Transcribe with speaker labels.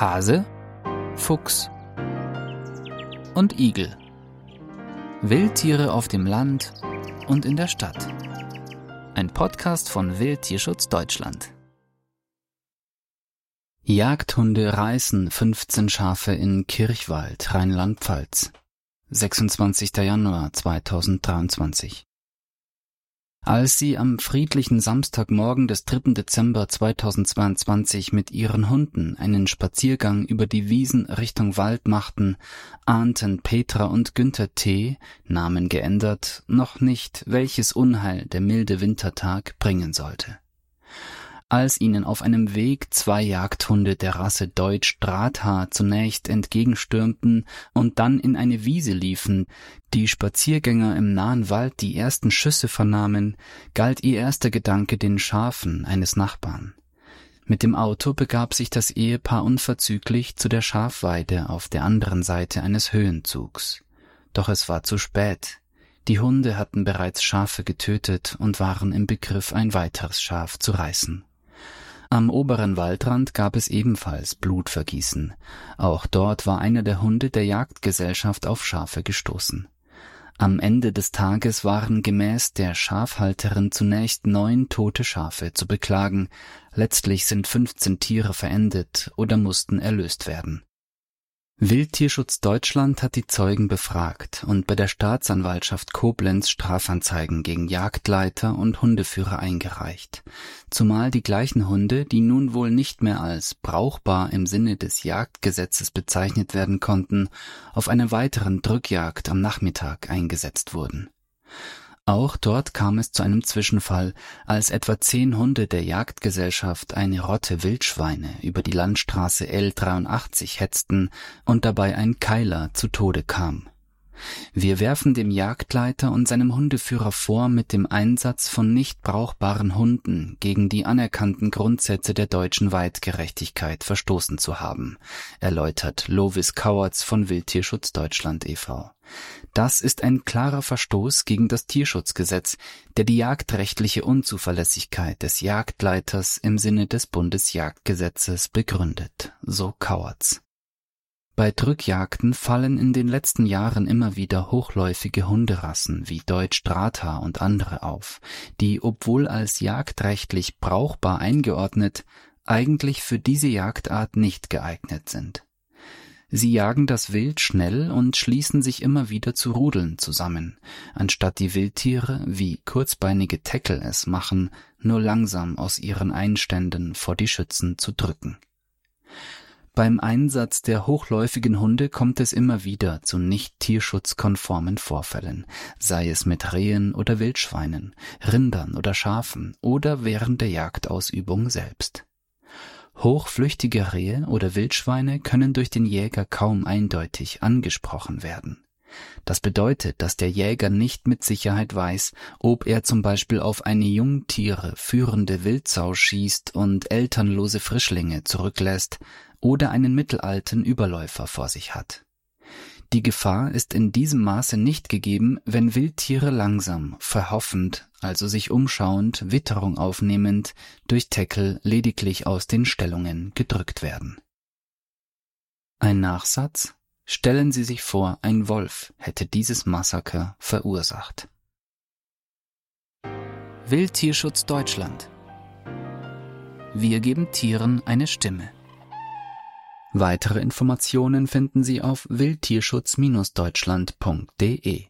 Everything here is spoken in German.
Speaker 1: Hase, Fuchs und Igel. Wildtiere auf dem Land und in der Stadt. Ein Podcast von Wildtierschutz Deutschland. Jagdhunde reißen 15 Schafe in Kirchwald, Rheinland-Pfalz. 26. Januar 2023 als sie am friedlichen Samstagmorgen des 3. Dezember 2022 mit ihren Hunden einen Spaziergang über die Wiesen Richtung Wald machten, ahnten Petra und Günther T., Namen geändert, noch nicht, welches Unheil der milde Wintertag bringen sollte als ihnen auf einem Weg zwei Jagdhunde der Rasse Deutsch Drahthaar zunächst entgegenstürmten und dann in eine Wiese liefen, die Spaziergänger im nahen Wald die ersten Schüsse vernahmen, galt ihr erster Gedanke den Schafen eines Nachbarn. Mit dem Auto begab sich das Ehepaar unverzüglich zu der Schafweide auf der anderen Seite eines Höhenzugs. Doch es war zu spät. Die Hunde hatten bereits Schafe getötet und waren im Begriff ein weiteres Schaf zu reißen. Am oberen Waldrand gab es ebenfalls Blutvergießen. Auch dort war einer der Hunde der Jagdgesellschaft auf Schafe gestoßen. Am Ende des Tages waren gemäß der Schafhalterin zunächst neun tote Schafe zu beklagen, letztlich sind 15 Tiere verendet oder mussten erlöst werden. Wildtierschutz Deutschland hat die Zeugen befragt und bei der Staatsanwaltschaft Koblenz Strafanzeigen gegen Jagdleiter und Hundeführer eingereicht, zumal die gleichen Hunde, die nun wohl nicht mehr als brauchbar im Sinne des Jagdgesetzes bezeichnet werden konnten, auf einer weiteren Drückjagd am Nachmittag eingesetzt wurden auch dort kam es zu einem Zwischenfall, als etwa zehn Hunde der Jagdgesellschaft eine Rotte Wildschweine über die Landstraße L83 hetzten und dabei ein Keiler zu Tode kam. Wir werfen dem Jagdleiter und seinem Hundeführer vor, mit dem Einsatz von nicht brauchbaren Hunden gegen die anerkannten Grundsätze der deutschen Weitgerechtigkeit verstoßen zu haben, erläutert Lovis Kauertz von Wildtierschutz Deutschland e.V. Das ist ein klarer Verstoß gegen das Tierschutzgesetz, der die jagdrechtliche Unzuverlässigkeit des Jagdleiters im Sinne des Bundesjagdgesetzes begründet, so Kauertz. Bei Drückjagden fallen in den letzten Jahren immer wieder hochläufige Hunderassen wie Deutsch Drahthaar und andere auf, die, obwohl als jagdrechtlich brauchbar eingeordnet, eigentlich für diese Jagdart nicht geeignet sind. Sie jagen das Wild schnell und schließen sich immer wieder zu Rudeln zusammen, anstatt die Wildtiere, wie kurzbeinige Teckel es machen, nur langsam aus ihren Einständen vor die Schützen zu drücken. Beim Einsatz der hochläufigen Hunde kommt es immer wieder zu nicht tierschutzkonformen Vorfällen, sei es mit Rehen oder Wildschweinen, Rindern oder Schafen oder während der Jagdausübung selbst. Hochflüchtige Rehe oder Wildschweine können durch den Jäger kaum eindeutig angesprochen werden. Das bedeutet, dass der Jäger nicht mit Sicherheit weiß, ob er zum Beispiel auf eine Jungtiere führende Wildsau schießt und elternlose Frischlinge zurücklässt oder einen mittelalten Überläufer vor sich hat. Die Gefahr ist in diesem Maße nicht gegeben, wenn Wildtiere langsam, verhoffend, also sich umschauend, Witterung aufnehmend, durch Tackle lediglich aus den Stellungen gedrückt werden. Ein Nachsatz? Stellen Sie sich vor, ein Wolf hätte dieses Massaker verursacht. Wildtierschutz Deutschland. Wir geben Tieren eine Stimme. Weitere Informationen finden Sie auf wildtierschutz-deutschland.de